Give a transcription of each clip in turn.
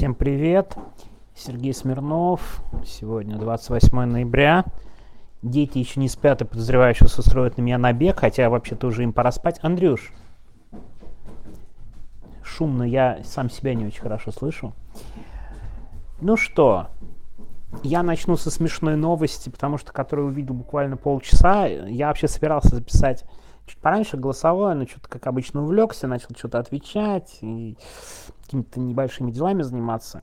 Всем привет! Сергей Смирнов. Сегодня 28 ноября. Дети еще не спят и подозревают, что устроят на меня набег, хотя вообще-то уже им пора спать. Андрюш, шумно, я сам себя не очень хорошо слышу. Ну что, я начну со смешной новости, потому что, которую увидел буквально полчаса, я вообще собирался записать чуть пораньше голосовое, но что-то, как обычно, увлекся, начал что-то отвечать и какими-то небольшими делами заниматься.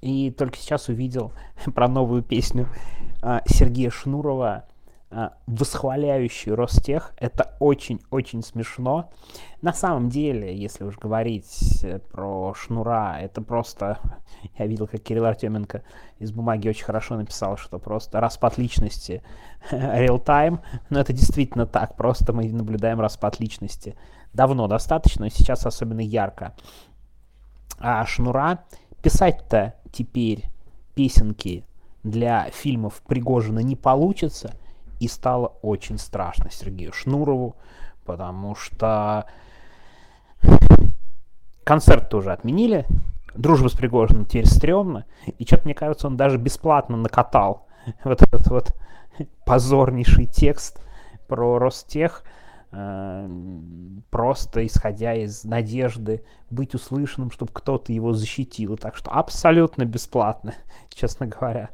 И только сейчас увидел про новую песню а, Сергея Шнурова а, восхваляющую Ростех. Это очень-очень смешно. На самом деле, если уж говорить э, про Шнура, это просто... Я видел, как Кирилл Артеменко из бумаги очень хорошо написал, что просто распад личности real time. Но это действительно так. Просто мы наблюдаем распад личности. Давно достаточно, сейчас особенно ярко. А Шнура писать-то теперь песенки для фильмов Пригожина не получится, и стало очень страшно Сергею Шнурову, потому что концерт тоже отменили, дружба с Пригожиным теперь стрёмно, и что-то, мне кажется, он даже бесплатно накатал вот этот вот позорнейший текст про Ростех, э, просто исходя из надежды быть услышанным, чтобы кто-то его защитил. Так что абсолютно бесплатно, честно говоря.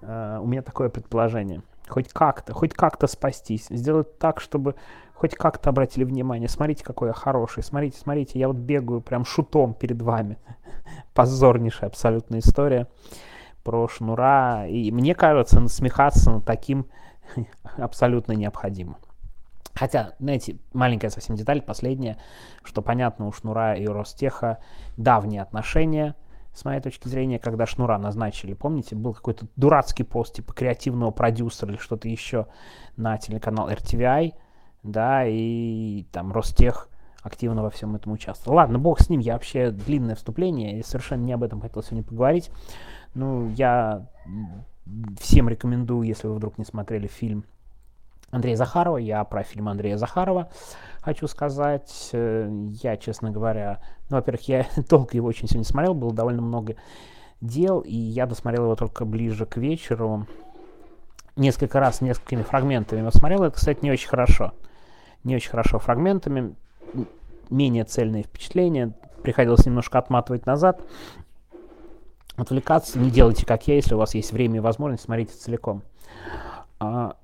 Э, у меня такое предположение. Хоть как-то, хоть как-то спастись. Сделать так, чтобы хоть как-то обратили внимание. Смотрите, какой я хороший. Смотрите, смотрите, я вот бегаю прям шутом перед вами. Позорнейшая абсолютная история про шнура. И мне кажется, насмехаться над таким абсолютно необходимо. Хотя, знаете, маленькая совсем деталь, последняя, что понятно, у Шнура и Ростеха давние отношения, с моей точки зрения, когда Шнура назначили, помните, был какой-то дурацкий пост типа креативного продюсера или что-то еще на телеканал RTVI, да, и там Ростех активно во всем этом участвовал. Ладно, бог с ним, я вообще длинное вступление, и совершенно не об этом хотел сегодня поговорить. Ну, я всем рекомендую, если вы вдруг не смотрели фильм Андрея Захарова. Я про фильм Андрея Захарова хочу сказать. Э, я, честно говоря, ну, во-первых, я долго его очень сегодня смотрел, было довольно много дел, и я досмотрел его только ближе к вечеру. Несколько раз, несколькими фрагментами его смотрел. Это, кстати, не очень хорошо. Не очень хорошо фрагментами. Менее цельные впечатления. Приходилось немножко отматывать назад. Отвлекаться. Не делайте, как я, если у вас есть время и возможность, смотрите целиком. А,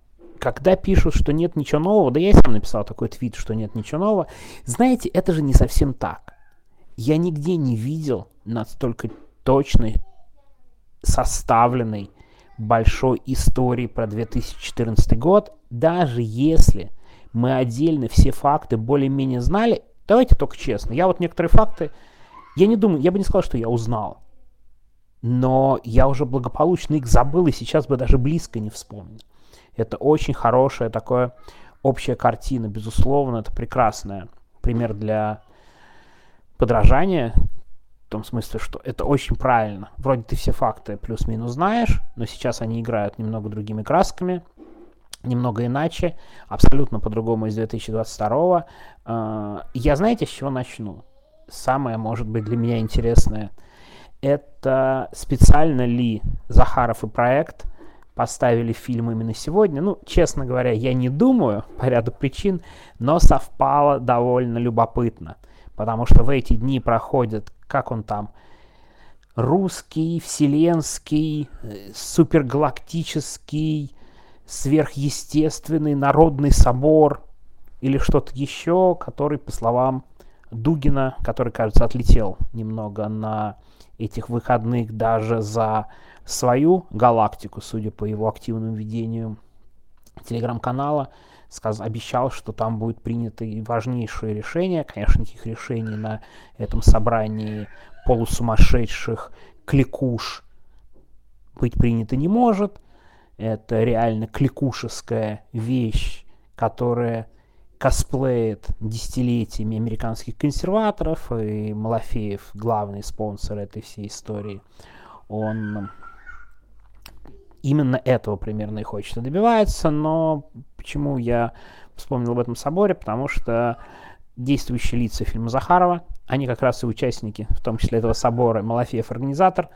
когда пишут, что нет ничего нового, да я и сам написал такой твит, что нет ничего нового, знаете, это же не совсем так. Я нигде не видел настолько точной, составленной большой истории про 2014 год, даже если мы отдельно все факты более-менее знали, давайте только честно, я вот некоторые факты, я не думаю, я бы не сказал, что я узнал, но я уже благополучно их забыл и сейчас бы даже близко не вспомнил. Это очень хорошая такая общая картина, безусловно, это прекрасная пример для подражания, в том смысле, что это очень правильно. Вроде ты все факты плюс-минус знаешь, но сейчас они играют немного другими красками, немного иначе, абсолютно по-другому из 2022. А, я знаете, с чего начну? Самое, может быть, для меня интересное, это специально ли Захаров и проект поставили фильм именно сегодня. Ну, честно говоря, я не думаю по ряду причин, но совпало довольно любопытно. Потому что в эти дни проходит, как он там, русский, вселенский, э, супергалактический, сверхъестественный народный собор или что-то еще, который, по словам Дугина, который, кажется, отлетел немного на этих выходных даже за свою галактику, судя по его активному ведению телеграм-канала, сказ, обещал, что там будет принято важнейшее решение. Конечно, никаких решений на этом собрании полусумасшедших кликуш быть принято не может. Это реально кликушеская вещь, которая косплеит десятилетиями американских консерваторов, и Малафеев, главный спонсор этой всей истории, он именно этого примерно и хочет и добивается, но почему я вспомнил об этом соборе, потому что действующие лица фильма Захарова, они как раз и участники, в том числе этого собора, Малафеев организатор,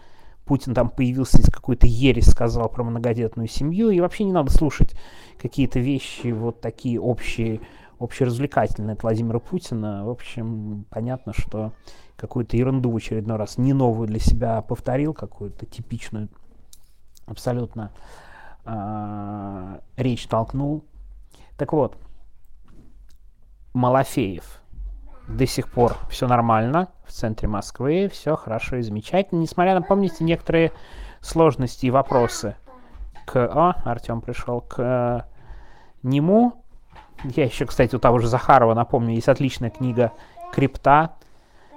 Путин там появился из какой-то ересь, сказал про многодетную семью, и вообще не надо слушать какие-то вещи вот такие общие, общеразвлекательные от Владимира Путина. В общем, понятно, что какую-то ерунду в очередной раз, не новую для себя повторил, какую-то типичную абсолютно э, речь толкнул. Так вот, Малафеев. До сих пор все нормально в центре Москвы, все хорошо и замечательно. Несмотря на, помните, некоторые сложности и вопросы к... О, Артем пришел к э, нему. Я еще, кстати, у того же Захарова напомню, есть отличная книга «Крипта».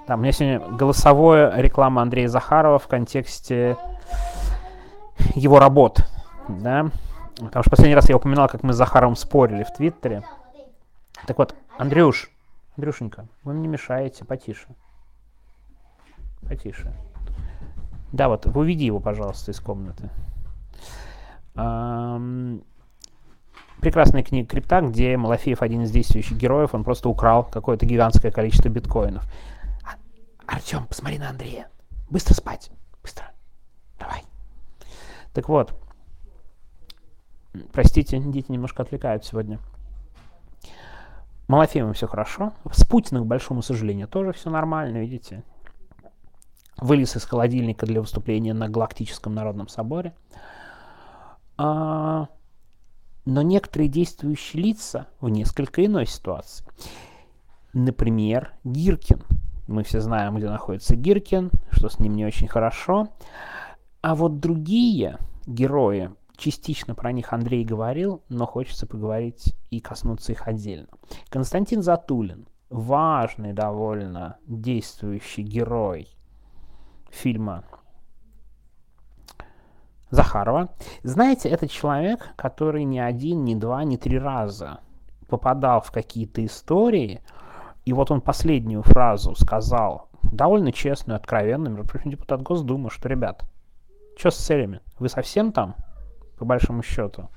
Там у меня сегодня голосовое реклама Андрея Захарова в контексте его работ. Да? Потому что последний раз я упоминал, как мы с Захаровым спорили в Твиттере. Так вот, Андрюш, Андрюшенька, вы мне мешаете, потише. Потише. Да, вот, уведи его, пожалуйста, из комнаты. Эм, прекрасная книга «Крипта», где Малафеев, один из действующих героев, он просто украл какое-то гигантское количество биткоинов. А, Артем, посмотри на Андрея. Быстро спать. Быстро. Давай. Так вот. Простите, дети немножко отвлекают сегодня. Малафеевым все хорошо. С Путиным, к большому сожалению, тоже все нормально, видите. Вылез из холодильника для выступления на Галактическом народном соборе. А, но некоторые действующие лица в несколько иной ситуации. Например, Гиркин. Мы все знаем, где находится Гиркин, что с ним не очень хорошо. А вот другие герои частично про них Андрей говорил, но хочется поговорить и коснуться их отдельно. Константин Затулин, важный довольно действующий герой фильма Захарова. Знаете, это человек, который ни один, ни два, ни три раза попадал в какие-то истории, и вот он последнюю фразу сказал, довольно честную, откровенную, между прочим, депутат Госдумы, что, ребят, что с целями? Вы совсем там? по большому счету.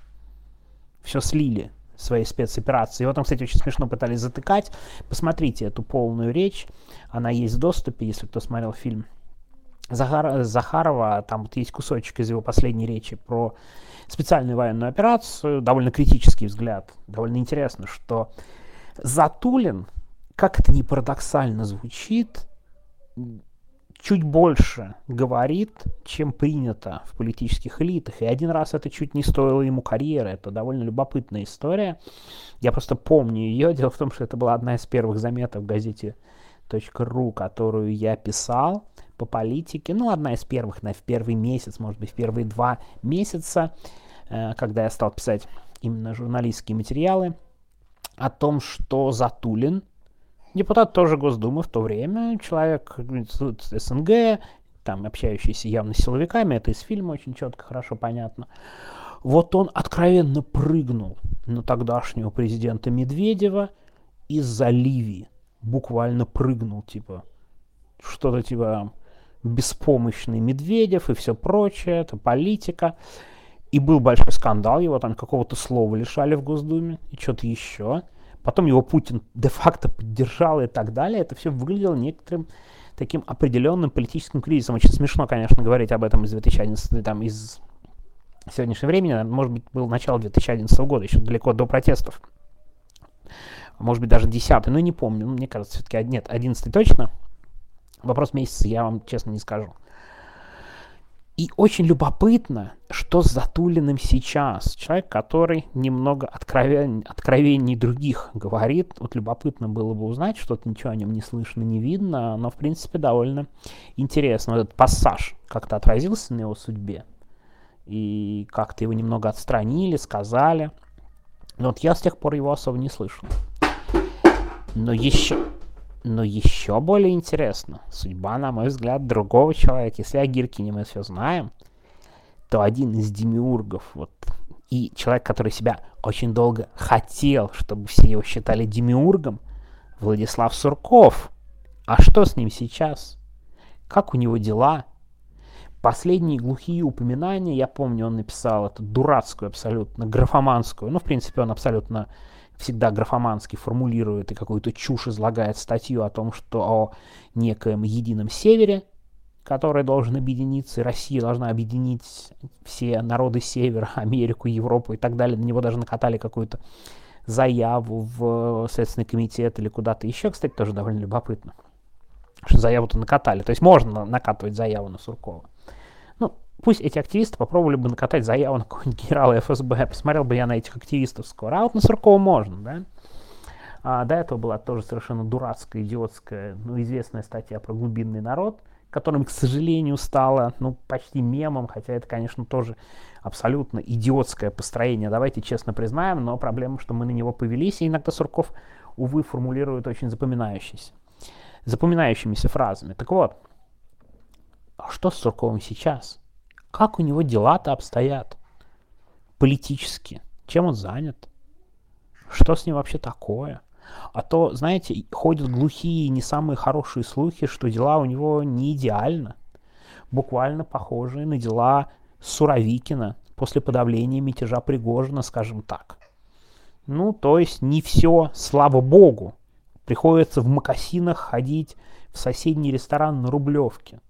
Все слили своей спецоперации. Его там, кстати, очень смешно пытались затыкать. Посмотрите эту полную речь. Она есть в доступе, если кто смотрел фильм Захар... Захарова. Там вот есть кусочек из его последней речи про специальную военную операцию. Довольно критический взгляд. Довольно интересно, что Затулин, как это не парадоксально звучит, чуть больше говорит, чем принято в политических элитах. И один раз это чуть не стоило ему карьеры. Это довольно любопытная история. Я просто помню ее. Дело в том, что это была одна из первых заметок в газете .ру, которую я писал по политике. Ну, одна из первых, на в первый месяц, может быть, в первые два месяца, э, когда я стал писать именно журналистские материалы о том, что Затулин Депутат тоже Госдумы в то время, человек СНГ, там общающийся явно с силовиками, это из фильма очень четко, хорошо понятно. Вот он откровенно прыгнул на тогдашнего президента Медведева из-за Ливии. Буквально прыгнул, типа, что-то типа беспомощный Медведев и все прочее, это политика. И был большой скандал, его там какого-то слова лишали в Госдуме и что-то еще потом его Путин де-факто поддержал и так далее, это все выглядело некоторым таким определенным политическим кризисом. Очень смешно, конечно, говорить об этом из 2011, там, из сегодняшнего времени, может быть, было начало 2011 года, еще далеко до протестов. Может быть, даже 10 ну не помню, мне кажется, все-таки нет, 11 точно. Вопрос месяца я вам честно не скажу. И очень любопытно, что с Затулиным сейчас. Человек, который немного откровен, откровенней других говорит. Вот любопытно было бы узнать, что-то ничего о нем не слышно, не видно, но в принципе довольно интересно. Вот этот пассаж как-то отразился на его судьбе. И как-то его немного отстранили, сказали. Но вот я с тех пор его особо не слышал. Но еще, но еще более интересно, судьба, на мой взгляд, другого человека. Если о Гиркине мы все знаем, то один из демиургов, вот, и человек, который себя очень долго хотел, чтобы все его считали демиургом, Владислав Сурков. А что с ним сейчас? Как у него дела? Последние глухие упоминания, я помню, он написал эту дурацкую абсолютно, графоманскую, ну, в принципе, он абсолютно всегда графомански формулирует и какую-то чушь излагает статью о том, что о некоем едином севере, который должен объединиться, и Россия должна объединить все народы Севера, Америку, Европу и так далее. На него даже накатали какую-то заяву в Следственный комитет или куда-то еще, кстати, тоже довольно любопытно, что заяву-то накатали. То есть можно накатывать заяву на Суркова. Ну, пусть эти активисты попробовали бы накатать заяву на какого-нибудь генерала ФСБ. Посмотрел бы я на этих активистов скоро. А вот на Суркова можно, да? А до этого была тоже совершенно дурацкая, идиотская, ну, известная статья про глубинный народ – которым, к сожалению, стало ну, почти мемом, хотя это, конечно, тоже абсолютно идиотское построение, давайте честно признаем, но проблема, что мы на него повелись, и иногда Сурков, увы, формулирует очень запоминающиеся, запоминающимися фразами. Так вот, а что с Сурковым сейчас? Как у него дела-то обстоят? Политически. Чем он занят? Что с ним вообще такое? А то, знаете, ходят глухие, не самые хорошие слухи, что дела у него не идеально. Буквально похожие на дела Суровикина после подавления мятежа Пригожина, скажем так. Ну, то есть не все, слава богу. Приходится в макасинах ходить в соседний ресторан на Рублевке.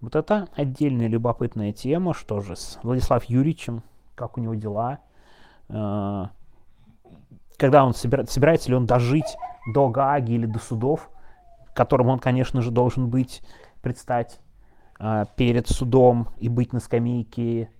Вот это отдельная любопытная тема, что же с Владислав Юрьевичем, как у него дела, э, когда он собирается, собирается ли он дожить до Гааги или до судов, которым он, конечно же, должен быть, предстать э, перед судом и быть на скамейке,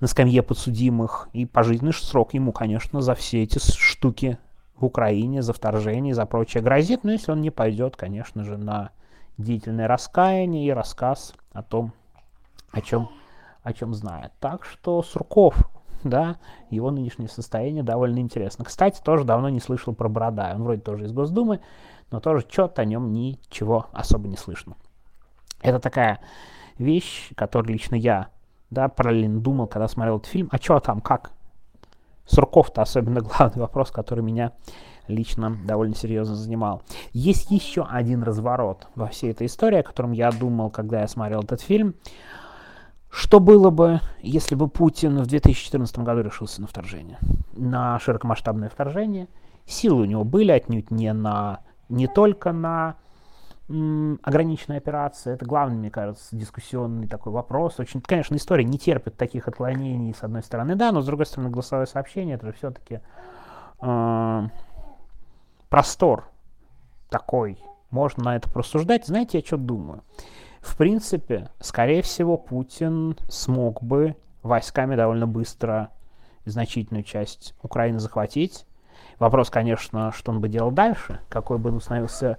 на скамье подсудимых. И пожизненный срок ему, конечно, за все эти штуки в Украине, за вторжение, за прочее грозит. Но если он не пойдет, конечно же, на деятельное раскаяние и рассказ о том, о чем, о чем знает. Так что Сурков да, его нынешнее состояние довольно интересно. Кстати, тоже давно не слышал про Борода. Он вроде тоже из Госдумы, но тоже что-то о нем ничего особо не слышно. Это такая вещь, которую лично я, да, параллельно думал, когда смотрел этот фильм. А что там, как? Сурков-то особенно главный вопрос, который меня лично довольно серьезно занимал. Есть еще один разворот во всей этой истории, о котором я думал, когда я смотрел этот фильм. Что было бы, если бы Путин в 2014 году решился на вторжение, на широкомасштабное вторжение? Силы у него были отнюдь не, на, не только на м, ограниченные операции. Это главный, мне кажется, дискуссионный такой вопрос. Очень, конечно, история не терпит таких отклонений, с одной стороны, да, но с другой стороны, голосовое сообщение, это же все-таки э, простор такой. Можно на это просуждать. Знаете, я что думаю? В принципе, скорее всего, Путин смог бы войсками довольно быстро значительную часть Украины захватить. Вопрос, конечно, что он бы делал дальше, какой бы установился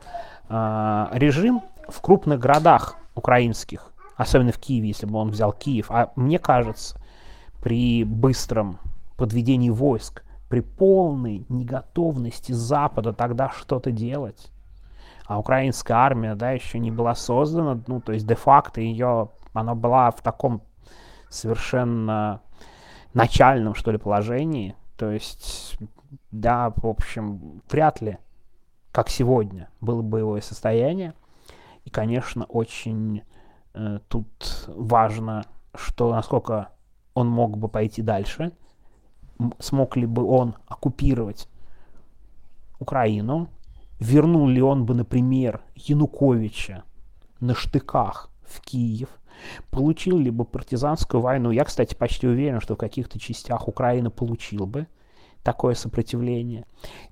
э, режим в крупных городах украинских, особенно в Киеве, если бы он взял Киев. А мне кажется, при быстром подведении войск, при полной неготовности Запада тогда что-то делать, а украинская армия, да, еще не была создана, ну, то есть де-факто ее, она была в таком совершенно начальном, что ли, положении, то есть, да, в общем, вряд ли, как сегодня, было боевое состояние, и, конечно, очень э, тут важно, что насколько он мог бы пойти дальше, смог ли бы он оккупировать Украину, вернул ли он бы, например, Януковича на штыках в Киев, получил ли бы партизанскую войну. Я, кстати, почти уверен, что в каких-то частях Украины получил бы такое сопротивление.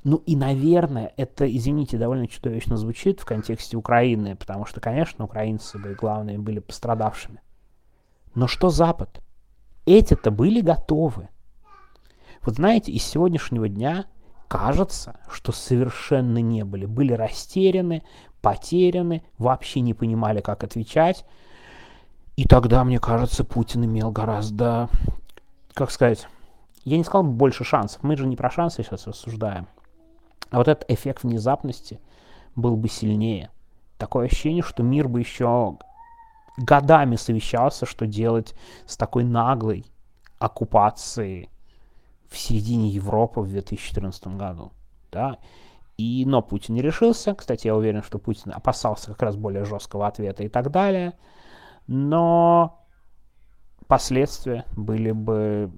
Ну и, наверное, это, извините, довольно чудовищно звучит в контексте Украины, потому что, конечно, украинцы бы, главные, были пострадавшими. Но что Запад? Эти-то были готовы. Вот знаете, из сегодняшнего дня кажется, что совершенно не были. Были растеряны, потеряны, вообще не понимали, как отвечать. И тогда, мне кажется, Путин имел гораздо, как сказать, я не сказал бы больше шансов. Мы же не про шансы сейчас рассуждаем. А вот этот эффект внезапности был бы сильнее. Такое ощущение, что мир бы еще годами совещался, что делать с такой наглой оккупацией в середине Европы в 2014 году. Да? И, но Путин не решился. Кстати, я уверен, что Путин опасался как раз более жесткого ответа и так далее. Но последствия были бы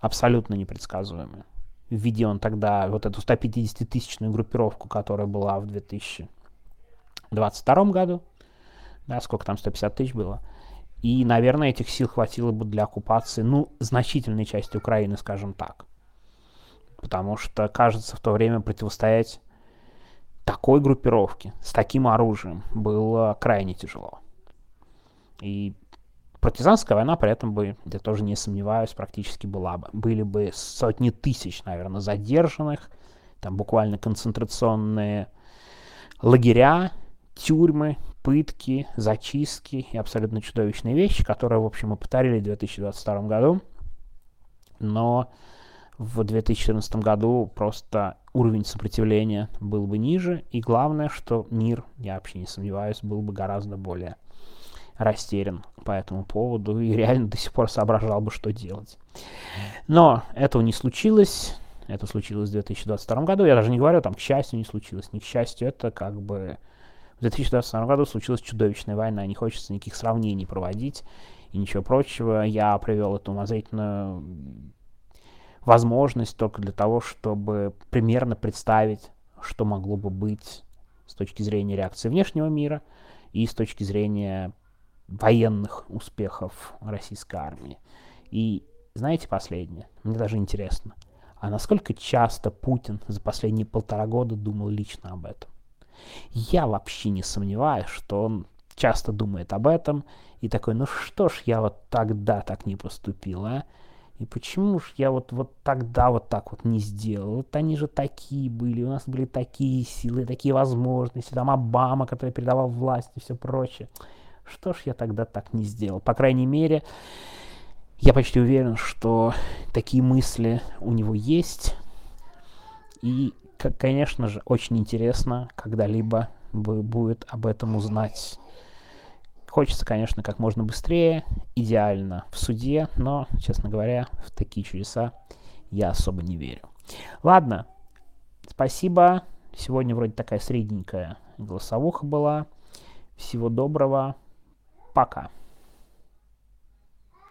абсолютно непредсказуемы. введи он тогда вот эту 150-тысячную группировку, которая была в 2022 году, да, сколько там, 150 тысяч было, и, наверное, этих сил хватило бы для оккупации, ну, значительной части Украины, скажем так. Потому что, кажется, в то время противостоять такой группировке с таким оружием было крайне тяжело. И партизанская война при этом бы, я тоже не сомневаюсь, практически была бы. Были бы сотни тысяч, наверное, задержанных, там буквально концентрационные лагеря, тюрьмы, пытки, зачистки и абсолютно чудовищные вещи, которые, в общем, мы повторили в 2022 году. Но в 2014 году просто уровень сопротивления был бы ниже, и главное, что мир, я вообще не сомневаюсь, был бы гораздо более растерян по этому поводу и реально до сих пор соображал бы, что делать. Но этого не случилось. Это случилось в 2022 году. Я даже не говорю, там, к счастью, не случилось. Не к счастью, это как бы в 2022 году случилась чудовищная война, не хочется никаких сравнений проводить и ничего прочего. Я привел эту умозрительную возможность только для того, чтобы примерно представить, что могло бы быть с точки зрения реакции внешнего мира и с точки зрения военных успехов российской армии. И знаете последнее? Мне даже интересно. А насколько часто Путин за последние полтора года думал лично об этом? Я вообще не сомневаюсь, что он часто думает об этом и такой, ну что ж я вот тогда так не поступил, а? И почему ж я вот, вот тогда вот так вот не сделал? Вот они же такие были, у нас были такие силы, такие возможности, там Обама, который передавал власть и все прочее. Что ж я тогда так не сделал? По крайней мере, я почти уверен, что такие мысли у него есть. И конечно же, очень интересно когда-либо будет об этом узнать. Хочется, конечно, как можно быстрее, идеально в суде, но, честно говоря, в такие чудеса я особо не верю. Ладно, спасибо. Сегодня вроде такая средненькая голосовуха была. Всего доброго. Пока.